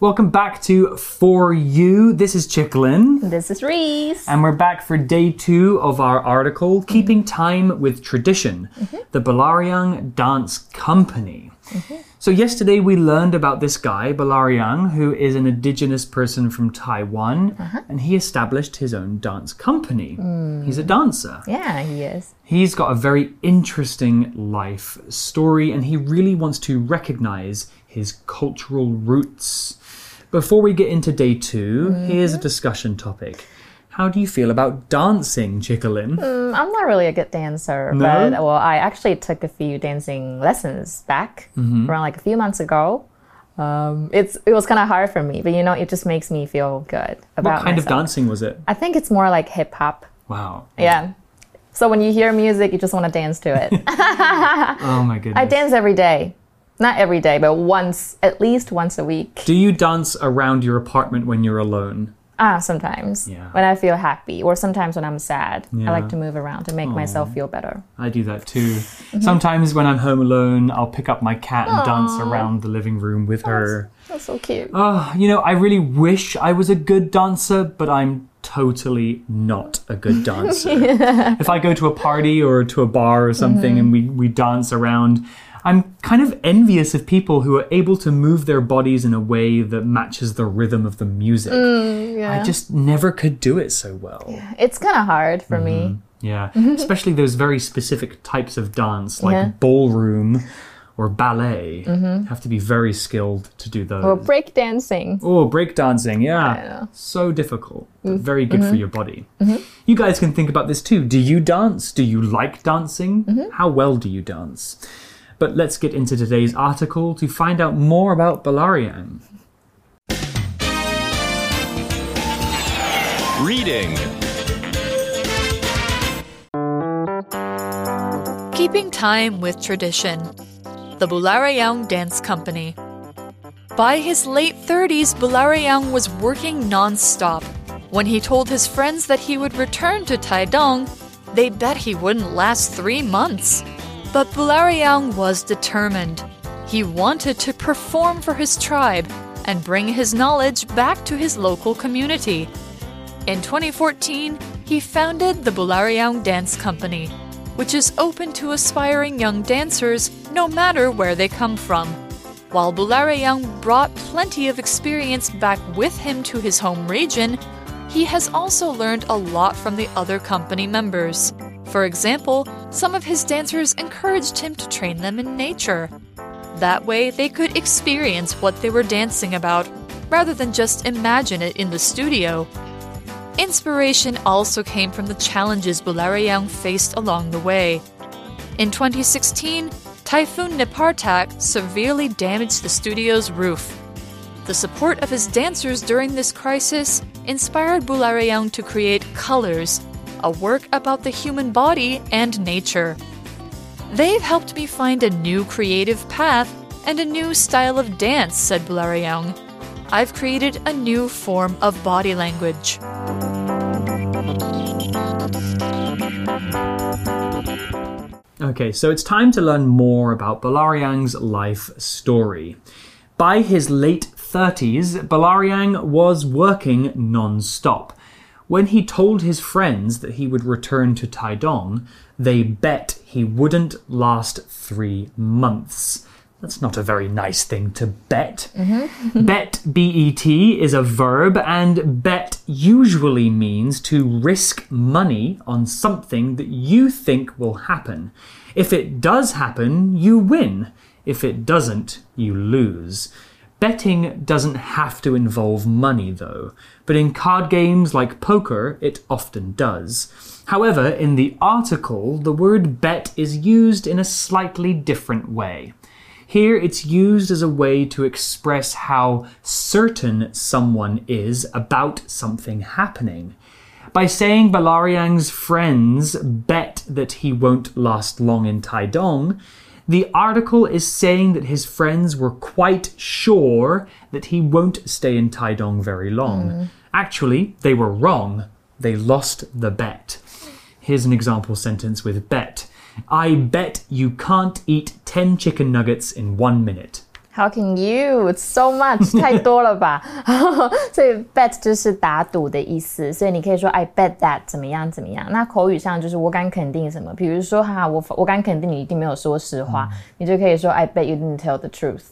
Welcome back to For You. This is Chicklin. This is Reese. And we're back for day two of our article, Keeping Time with Tradition, mm-hmm. the Bulareyaung Dance Company. Mm-hmm. So, yesterday we learned about this guy, Bulareyaung, who is an indigenous person from Taiwan, uh-huh. and he established his own dance company. Mm. He's a dancer. Yeah, he is. He's got a very interesting life story and he really wants to recognize his cultural roots. Before we get into day 2 here's a discussion topic. How do you feel about dancing, Chickalin? Mm, I'm not really a good dancer, No? but well, I actually took a few dancing lessons back Mm-hmm. around like a few months ago. Um, it's it was kind of hard for me, but you know, it just makes me feel good about What kind of dancing was it? I think it's more like hip hop. Wow. Yeah. So when you hear music, you just want to dance to it. Oh my goodness. I dance every day. Not every day, but once, at least once a week. Do you dance around your apartment when you're alone? Ah, sometimes. Yeah. When I feel happy, or sometimes when I'm sad. Yeah. I like to move around to make myself feel better. I do that too. Mm-hmm. Sometimes when I'm home alone, I'll pick up my cat and dance around the living room with her. That's so cute. Oh, you know, I really wish I was a good dancer, but I'm totally not a good dancer. If I go to a party or to a bar or something and we, we dance around, I'm kind of envious of people who are able to move their bodies in a way that matches the rhythm of the music. Mm, I just never could do it so well. It's kind of hard for me. Mm-hmm. Yeah, especially those very specific types of dance, like Yeah. ballroom or ballet. Mm-hmm. Have to be very skilled to do those. Or break dancing. Oh, breakdancing, yeah. know. So difficult, but mm. very good for mm-hmm. your body. You guys can think about this too. Do you dance? Do you like dancing? How well do you dance? But let's get into today's article to find out more about Bulareyaung. Reading. Keeping time with tradition. The Bulareyaung Dance Company. By his late 30s, Bulareyaung was working non stop. When he told his friends that he would return to Taidong, they bet he wouldn't last three months. But Bulareyaung was determined. He wanted to perform for his tribe and bring his knowledge back to his local community. In 2014, he founded the Bulareyaung Dance Company, which is open to aspiring young dancers no matter where they come from. While Bulareyaung brought plenty of experience back with him to his home region, he has also learned a lot from the other company members. For example, some of his dancers encouraged him to train them in nature. That way, they could experience what they were dancing about, rather than just imagine it in the studio. Inspiration also came from the challenges Bulareyaung faced along the way. In 2016, Typhoon Nepartak severely damaged the studio's roof. The support of his dancers during this crisis inspired Bulareyaung to create Colors, a work about the human body and nature. They've helped me find a new creative path and a new style of dance, said Bulareyaung. I've created a new form of body language. Okay, so it's time to learn more about Bulareyaung's life story. By his late 30s, Bulareyaung was working non stop. When he told his friends that he would return to Taidong, they bet he wouldn't last three months. That's not a very nice thing to bet. Mm-hmm. bet, B E T, is a verb, and bet usually means to risk money on something that you think will happen. If it does happen, you win. If it doesn't, you lose. Betting doesn't have to involve money, though, but in card games like poker, it often does. However, in the article, the word bet is used in a slightly different way. Here, it's used as a way to express how certain someone is about something happening. By saying Bulareyaung's friends bet that he won't last long in Taidong, the article is saying that his friends were quite sure that he won't stay in Taidong very long. Hmm. Actually, they were wrong. They lost the bet. Here's an example sentence with bet. I bet you can't eat 10 chicken nuggets in one minute. How can you? It's so much，太多了吧？所以 bet 就是打赌的意思，所以你可以说 I bet that 怎么样怎么样。那口语上就是我敢肯定什么，比如说哈，我我敢肯定你一定没有说实话，你就可以说 I bet you didn't tell the truth。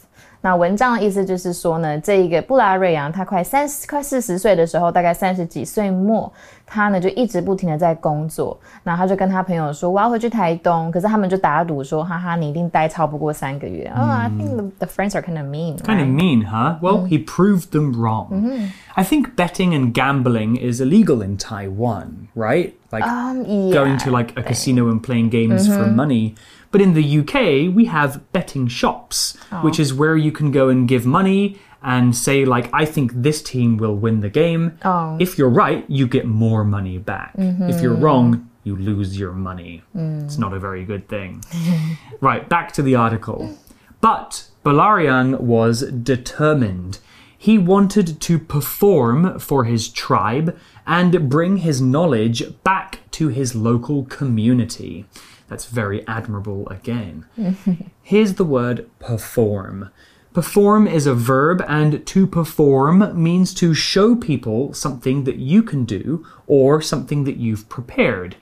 那文章的意思就是说呢，这一个布拉瑞扬他快三十、快四十岁的时候，大概三十几岁末，他呢就一直不停的在工作。那他就跟他朋友说，我要回去台东，可是他们就打赌说，哈哈，你一定待超不过三个月。Oh, I think the, the friends are kind of mean. Kind of right? mean, huh? Well, he proved them wrong. I think betting and gambling is illegal in Taiwan, right? Like Um, going yeah, to like a casino and playing games for money. But in the UK, we have betting shops, which is where you can go and give money and say like I think this team will win the game. Oh. If you're right, you get more money back. If you're mm-hmm. wrong, you lose your money. It's mm. not a very good thing. right, back to the article. But Bulareyaung was determined. He wanted to perform for his tribe and bring his knowledge back to his local community. That's very admirable again. Here's the word perform. Perform is a verb, and to perform means to show people something that you can do or something that you've prepared.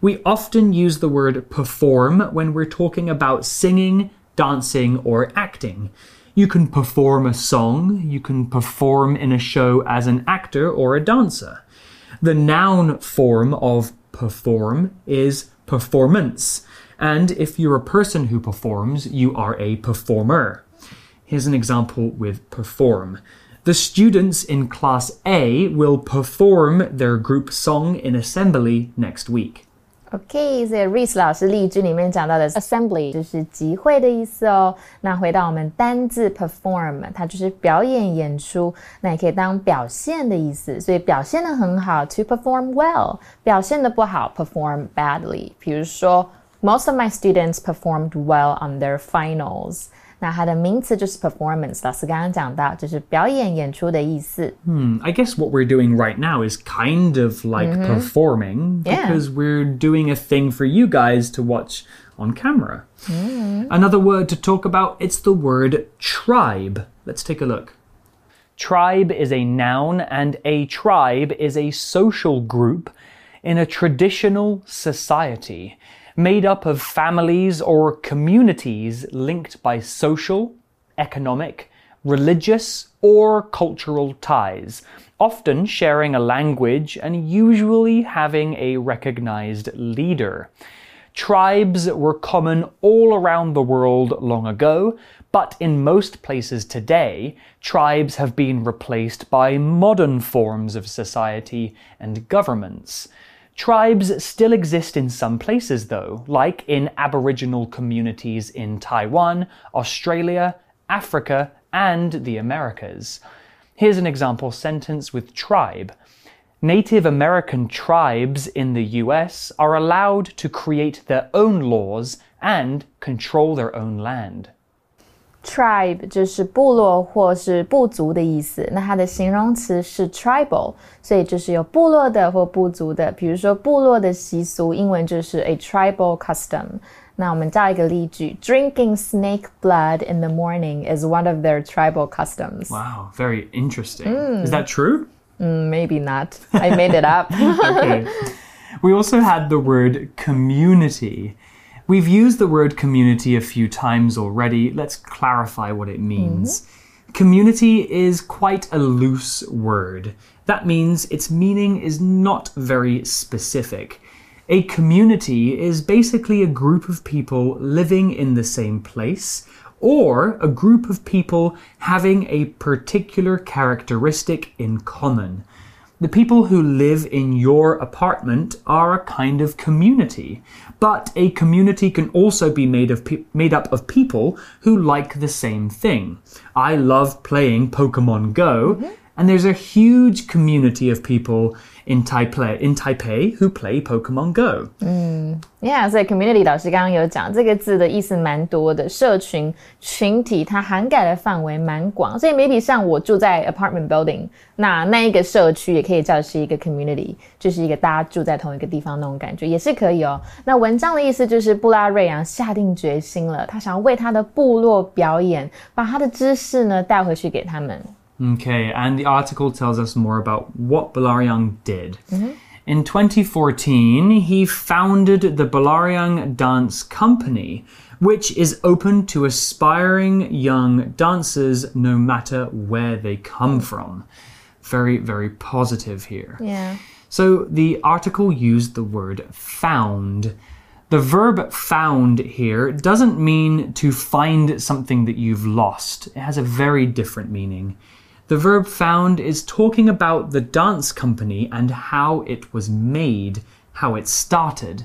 We often use the word perform when we're talking about singing, dancing, or acting. You can perform a song, you can perform in a show as an actor or a dancer. The noun form of perform is performance. And if you're a person who performs, you are a performer. Here's an example with perform. The students in class A will perform their group song in assembly next week. OK，所以 Reese 老师例句里面讲到的 assembly 就是集会的意思哦。那回到我们单字 perform，它就是表演演出，那也可以当表现的意思。所以表现的很好，to perform well；表现的不好，perform badly。比如说，Most of my students performed well on their finals。 那它的名词就是 performance，老师刚刚讲到，就是表演演出的意思。 I guess what we're doing right now is kind of like performing Yeah. because we're doing a thing for you guys to watch on camera. Another word to talk about it's the word tribe. Let's take a look. Tribe is a noun, and a tribe is a social group in a traditional society made up of families or communities linked by social, economic, religious, or cultural ties, often sharing a language and usually having a recognized leader. Tribes were common all around the world long ago, but in most places today, tribes have been replaced by modern forms of society and governments. Tribes still exist in some places, though, like in Aboriginal communities in Taiwan, Australia, Africa, and the Americas. Here's an example sentence with tribe. Native American tribes in the US are allowed to create their own laws and control their own land. Tribe 就是部落或是部族的意思，那它的形容词是 tribal，所以就是有部落的或部族的。比如说部落的习俗，英文就是 a tribal custom。那我们造一个例句：Drinking snake blood in the morning is one of their tribal customs. Wow, very interesting. Is that true? Maybe not. I made it up. okay. We also had the word community. We've used the word community a few times already. Let's clarify what it means. Mm-hmm. Community is quite a loose word. That means its meaning is not very specific. A community is basically a group of people living in the same place or a group of people having a particular characteristic in common. The people who live in your apartment are a kind of community, but a community can also be made of made up of people who like the same thing. I love playing Pokemon Go, mm-hmm. And there's a huge community of people in Taipei, in Taipei who play Pokemon Go. Yeah，所以 community 老师刚刚有讲这个字的意思蛮多的，社群群体它涵盖的范围蛮广，所以 maybe 像我住在 apartment building，那那一个社区也可以叫是一个 community，就是一个大家住在同一个地方那种感觉，也是可以哦。那文章的意思就是布拉瑞扬下定决心了，他想要为他的部落表演，把他的知识呢带回去给他们。 Okay, and the article tells us more about what Bulareyaung did. Mm-hmm. In 2014, he founded the Bulareyaung Dance Company, which is open to aspiring young dancers no matter where they come from. Very, very positive here. Yeah. So the article used the word found. The verb found here doesn't mean to find something that you've lost, it has a very different meaning. The verb found is talking about the dance company and how it was made, how it started.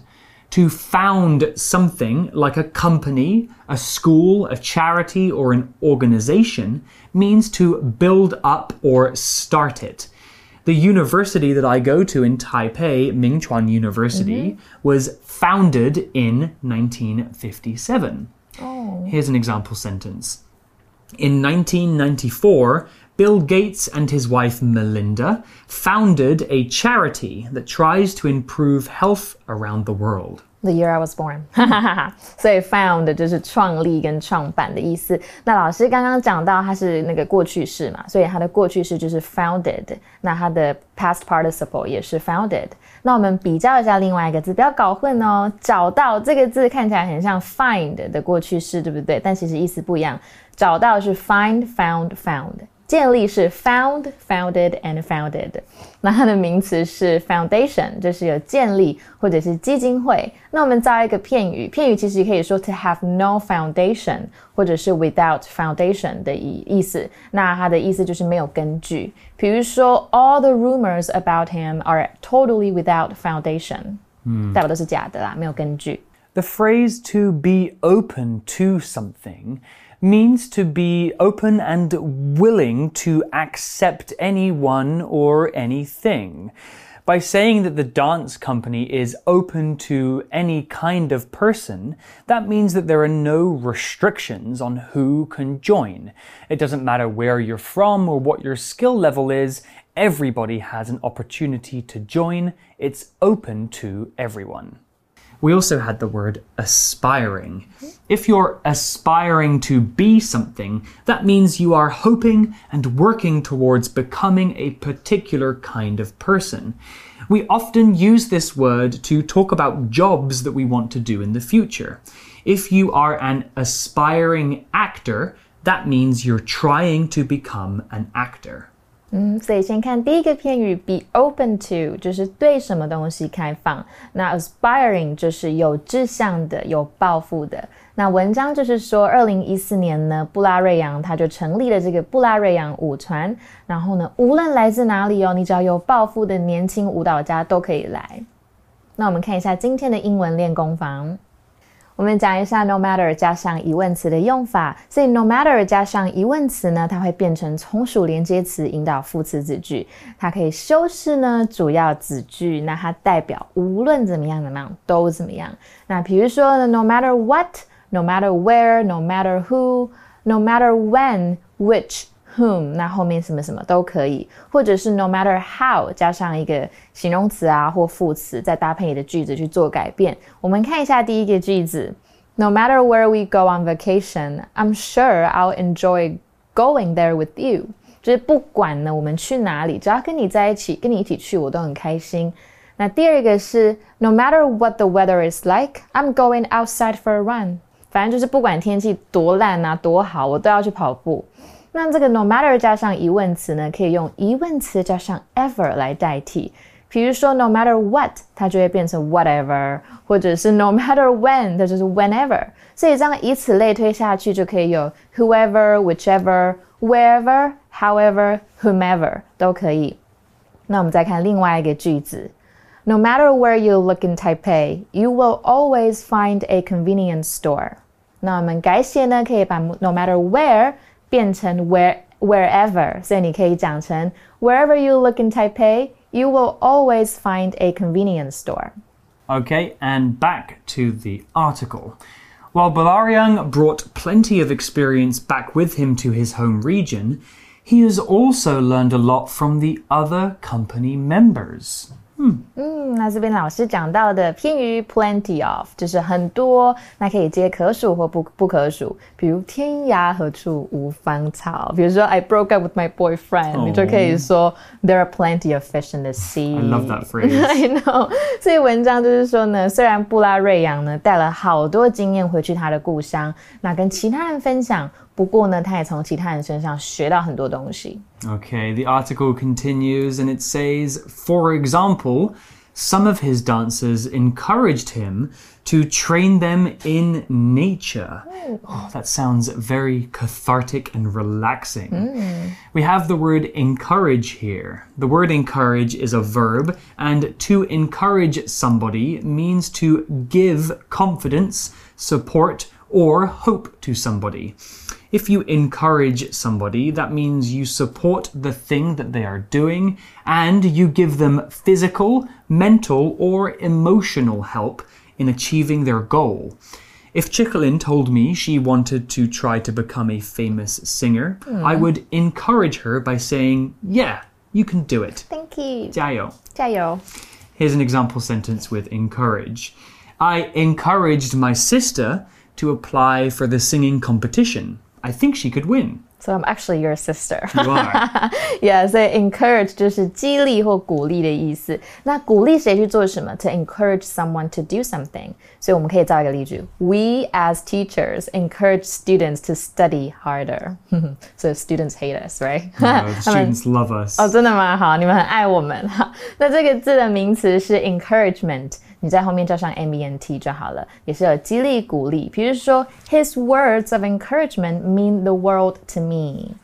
To found something like a company, a school, a charity, or an organization means to build up or start it. The university that I go to in Taipei, Mingchuan University, mm-hmm. was founded in 1957. Here's an example sentence. In 1994, Bill Gates and his wife Melinda founded a charity that tries to improve health around the world. The year I was born，哈哈哈哈。所以 found 就是创立跟创办的意思。那老师刚刚讲到它是那个过去式嘛，所以它的过去式就是 founded，那它的 past participle 也是 founded。那我们比较一下另外一个字，不要搞混哦。找到这个字看起来很像 find 的过去式，对不对？但其实意思不一样。找到是 find, found, found。 建立是 found, founded and founded，那它的名词是 foundation，就是有建立或者是基金会。那我们造一个片语，片语其实可以说 to have no foundation，或者是 without foundation 的意意思。那它的意思就是没有根据。比如说，all the rumors about him are totally without foundation，嗯，代表都是假的啦，没有根据。 The phrase to be open to something Means to be open and willing to accept anyone or anything. By saying that the dance company is open to any kind of person, that means that there are no restrictions on who can join. It doesn't matter where you're from or what your skill level is, everybody has an opportunity to join. It's open to everyone. We also had the word aspiring. If you're aspiring to be something, that means you are hoping and working towards becoming a particular kind of person. We often use this word to talk about jobs that we want to do in the future. If you are an aspiring actor, that means you're trying to become an actor. 嗯，所以先看第一个片语，be open to，就是对什么东西开放。那 aspiring 就是有志向的、有抱负的。那文章就是说，二零一四年呢，布拉瑞扬他就成立了这个布拉瑞扬舞团。然后呢，无论来自哪里哦，你只要有抱负的年轻舞蹈家都可以来。那我们看一下今天的英文练功房。我们讲一下 no matter 加上疑问词的用法。所以 no matter 加上疑问词呢，它会变成从属连接词，引导副词子句。它可以修饰呢主要子句，那它代表无论怎么样怎么样都怎么样。那比如说，no matter what，no matter where，no matter who，no matter when，which。whom，那后面什么什么都可以，或者是 no matter how 加上一个形容词啊或副词，再搭配你的句子去做改变。我们看一下第一个句子：No matter where we go on vacation, I'm sure I'll enjoy going there with you。就是不管呢我们去哪里，只要跟你在一起，跟你一起去，我都很开心。那第二个是 No matter what the weather is like, I'm going outside for a run。反正就是不管天气多烂啊多好，我都要去跑步。那这个 no matter 加上疑问词呢，可以用疑问词加上 ever 来代替。比如说 no matter what，它就会变成 whatever，或者是 no matter when，它就是 whenever。所以这样以此类推下去，就可以有 whoever、whichever、wherever、however、whomever 都可以。那我们再看另外一个句子：No matter where you look in Taipei, you will always find a convenience store。那我们改写呢，可以把 no matter where 变成 where wherever，所以你可以讲成 wherever you look in Taipei, you will always find a convenience store. Okay, and back to the article. While Bulareyaung brought plenty of experience back with him to his home region, he has also learned a lot from the other company members. 嗯嗯，那这边老师讲到的偏于 plenty of，就是很多，那可以接可数或不不可数，比如天涯何处无芳草。比如说 I broke up with my boyfriend，你就可以说 There are plenty of fish in the sea。I love that phrase. I know。所以文章就是说呢，虽然布拉瑞扬呢带了好多经验回去他的故乡，那跟其他人分享。不过呢，他也从其他人身上学到很多东西。Okay, the article continues and it says, for example, some of his dancers encouraged him to train them in nature. Oh, that sounds very cathartic and relaxing. Mm. We have the word encourage here. The word encourage is a verb, and to encourage somebody means to give confidence, support, or hope to somebody. If you encourage somebody, that means you support the thing that they are doing and you give them physical, mental, or emotional help in achieving their goal. If Chicolin told me she wanted to try to become a famous singer, mm. I would encourage her by saying, Yeah, you can do it. Thank you. 加油.加油. Here's an example sentence with encourage. I encouraged my sister to apply for the singing competition. I think she could win. So I'm actually your sister. You are. yeah, so encourage 就是激励或鼓励的意思。那鼓励谁去做什么？To encourage someone to do something. 所以我们可以造一个例句：We as teachers encourage students to study harder. so students hate us, right? No, students love us. 哦，真的吗？好，你们很爱我们。那这个字的名词是 encouragement。 你在后面加上 m e n t 就好了，也是有激励鼓励。比如说，His words of encouragement mean the world to me。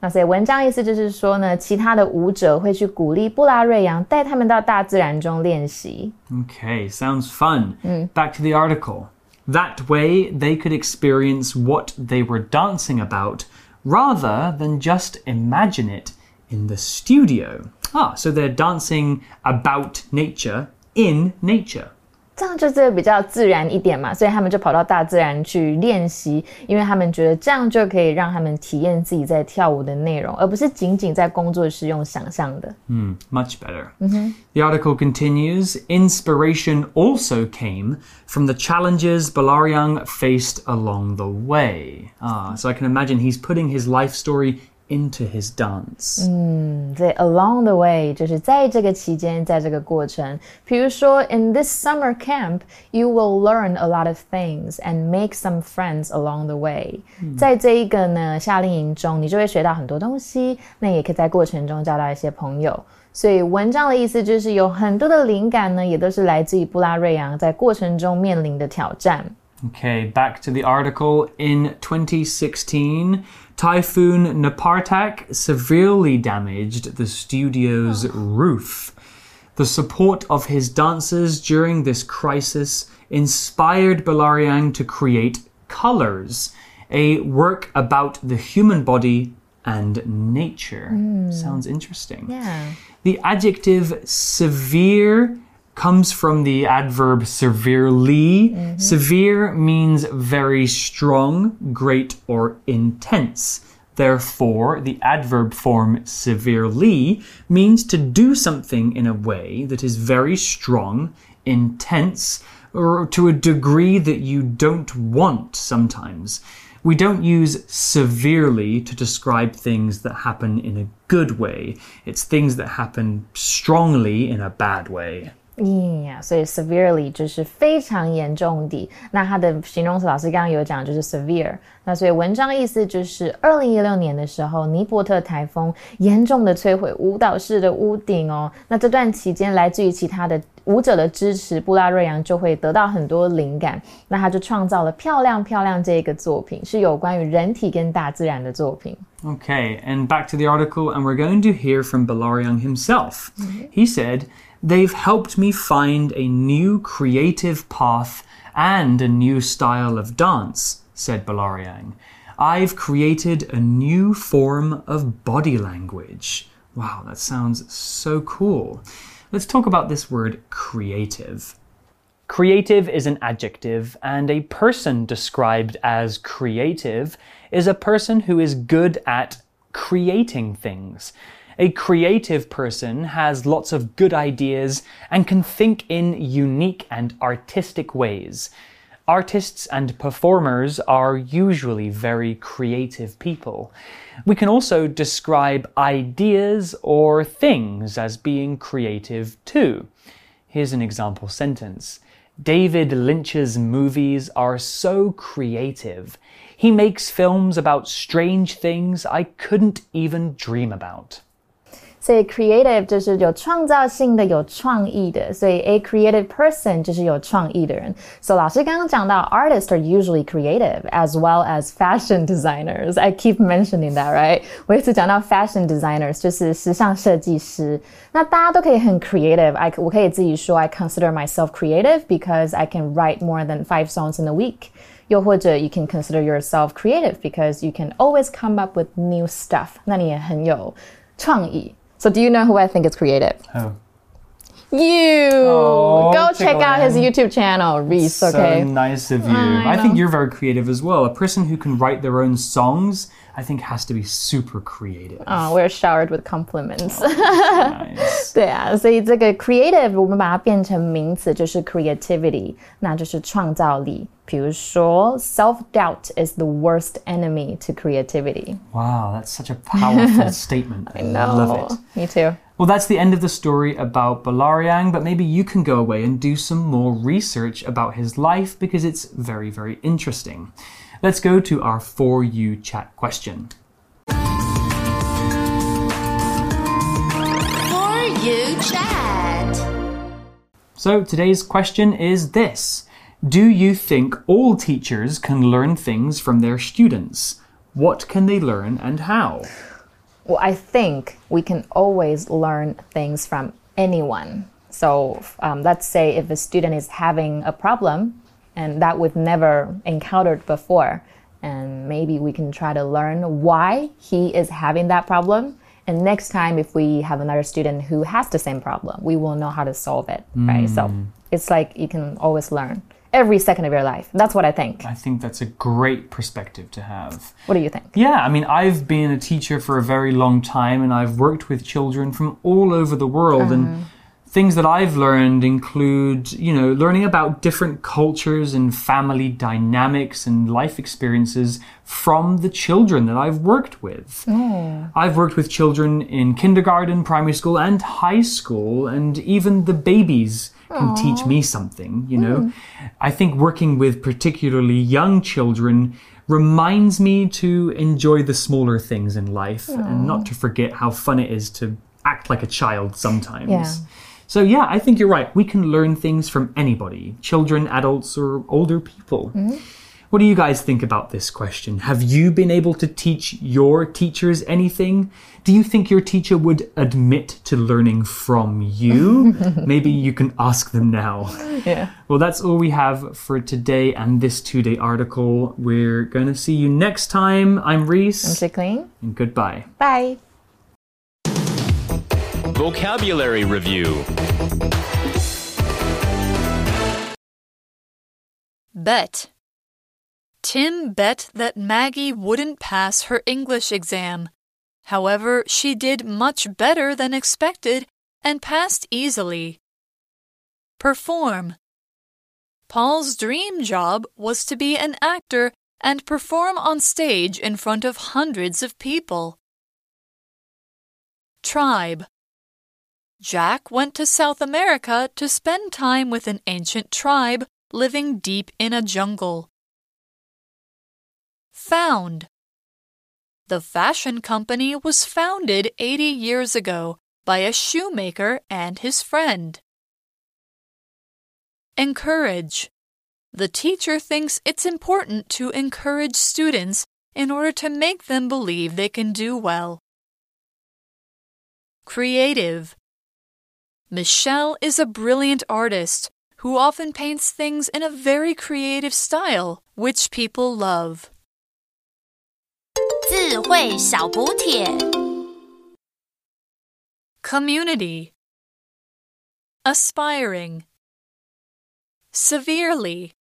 那所以文章意思就是说呢，其他的舞者会去鼓励布拉瑞扬，带他们到大自然中练习。Okay, sounds fun. Back to the article. That way, they could experience what they were dancing about rather than just imagine it in the studio. Ah, so they're dancing about nature in nature. 这样就是比较自然一点嘛，所以他们就跑到大自然去练习，因为他们觉得这样就可以让他们体验自己在跳舞的内容，而不是仅仅在工作室用想象的。嗯，much better. Mm-hmm. The article continues. Inspiration also came from the challenges Bulareyaung faced along the way. Ah, so I can imagine he's putting his life story into his dance. 嗯，对，along the way 就是在这个期间，在这个过程。比如说，in this summer camp, you will learn a lot of things and make some friends along the way、嗯。在这一个呢夏令营中，你就会学到很多东西，那也可以在过程中交到一些朋友。所以文章的意思就是有很多的灵感呢，也都是来自于布拉瑞扬在过程中面临的挑战。Okay, back to the article. In 2016, Typhoon Nepartak severely damaged the studio's oh. roof. The support of his dancers during this crisis inspired Bulareyaung to create Colors, a work about the human body and nature. Mm. Sounds interesting. Yeah. The adjective severe comes from the adverb severely. Mm-hmm. Severe means very strong, great, or intense. Therefore, the adverb form severely means to do something in a way that is very strong, intense, or to a degree that you don't want sometimes. We don't use severely to describe things that happen in a good way. It's things that happen strongly in a bad way. Yeah，所以 severely 就是非常严重的。那它的形容词老师刚刚有讲，就是 severe。那所以文章意思就是，二零一六年的时候，尼伯特台风严重的摧毁舞蹈室的屋顶哦。那这段期间，来自于其他的舞者的支持，布拉瑞扬就会得到很多灵感。那他就创造了漂亮漂亮这个作品，是有关于人体跟大自然的作品。Okay, and back to the article, and we're going to hear from Bulareyaung himself. Mm -hmm. He said. They've helped me find a new creative path and a new style of dance, said Bulareyaung. I've created a new form of body language. Wow, that sounds so cool. Let's talk about this word creative. Creative is an adjective, and a person described as creative is a person who is good at creating things. A creative person has lots of good ideas and can think in unique and artistic ways. Artists and performers are usually very creative people. We can also describe ideas or things as being creative too. Here's an example sentence. David Lynch's movies are so creative. He makes films about strange things I couldn't even dream about. 所以 creative 就是有创造性的、有创意的，所以 a creative person 就是有创意的人。So 老师刚刚讲到，artists are usually creative as well as fashion designers. I keep mentioning that, right? 我一直讲到 fashion designers 就是时尚设计师。那大家都可以很 creative。I 我可以自己说，I consider myself creative because I can write more than five songs in a week. 又或者 you can consider yourself creative because you can always come up with new stuff. 那你也很有创意。so do you know who I think is creative? Oh. You Oh, go check out his Tickling. YouTube channel, Reese. So Okay. nice of you. I I, think know. you're very creative as well. A person who can write their own songs, I think, has to be super creative. Oh, we're showered with compliments. nice. 对啊，所以这个 creative 我们把它变成名词，就是 creativity，那就是创造力。比如说，self doubt is the worst enemy to creativity。 Wow, that's such a powerful statement. I love it. Me too. Well, that's the end of the story about Bulareyaung, but maybe you can go away and do some more research about his life because it's very, very interesting. Let's go to our For You chat question. For you chat. So today's question is this Do you think all teachers can learn things from their students? What can they learn and how? Well, I think we can always learn things from anyone. So um, let's say if a student is having a problem and that we've never encountered before, and maybe we can try to learn why he is having that problem. And next time, if we have another student who has the same problem, we will know how to solve it, right? So it's like you can always learn every second of your life. That's what I think. I think that's a great perspective to have. What do you think? Yeah, I mean, I've been a teacher for a very long time and I've worked with children from all over the world. And mm-hmm. things that I've learned include, you know, learning about different cultures and family dynamics and life experiences from the children that I've worked with. Mm. I've worked with children in kindergarten, primary school, and high school, and even the babies can teach me something, you know. Hmm. I think working with particularly young children reminds me to enjoy the smaller things in life and not to forget how fun it is to act like a child sometimes. Yeah. So, yeah, I think you're right. We can learn things from anybody children, adults, or older people. Mm-hmm. What do you guys think about this question? Have you been able to teach your teachers anything? Do you think your teacher would admit to learning from you? Maybe you can ask them now. Yeah. Well, that's all we have for today and this two day article. We're going to see you next time. I'm Reese, Chickling. and goodbye. Bye. Vocabulary Review Bet. Tim bet that Maggie wouldn't pass her English exam. However, she did much better than expected and passed easily. Perform. Paul's dream job was to be an actor and perform on stage in front of hundreds of people. Tribe. Jack went to South America to spend time with an ancient tribe living deep in a jungle. Found. The fashion company was founded 80 years ago by a shoemaker and his friend. Encourage. The teacher thinks it's important to encourage students in order to make them believe they can do well. Creative. Michelle is a brilliant artist who often paints things in a very creative style, which people love. 智慧小补帖。 Community. Aspiring. Severely.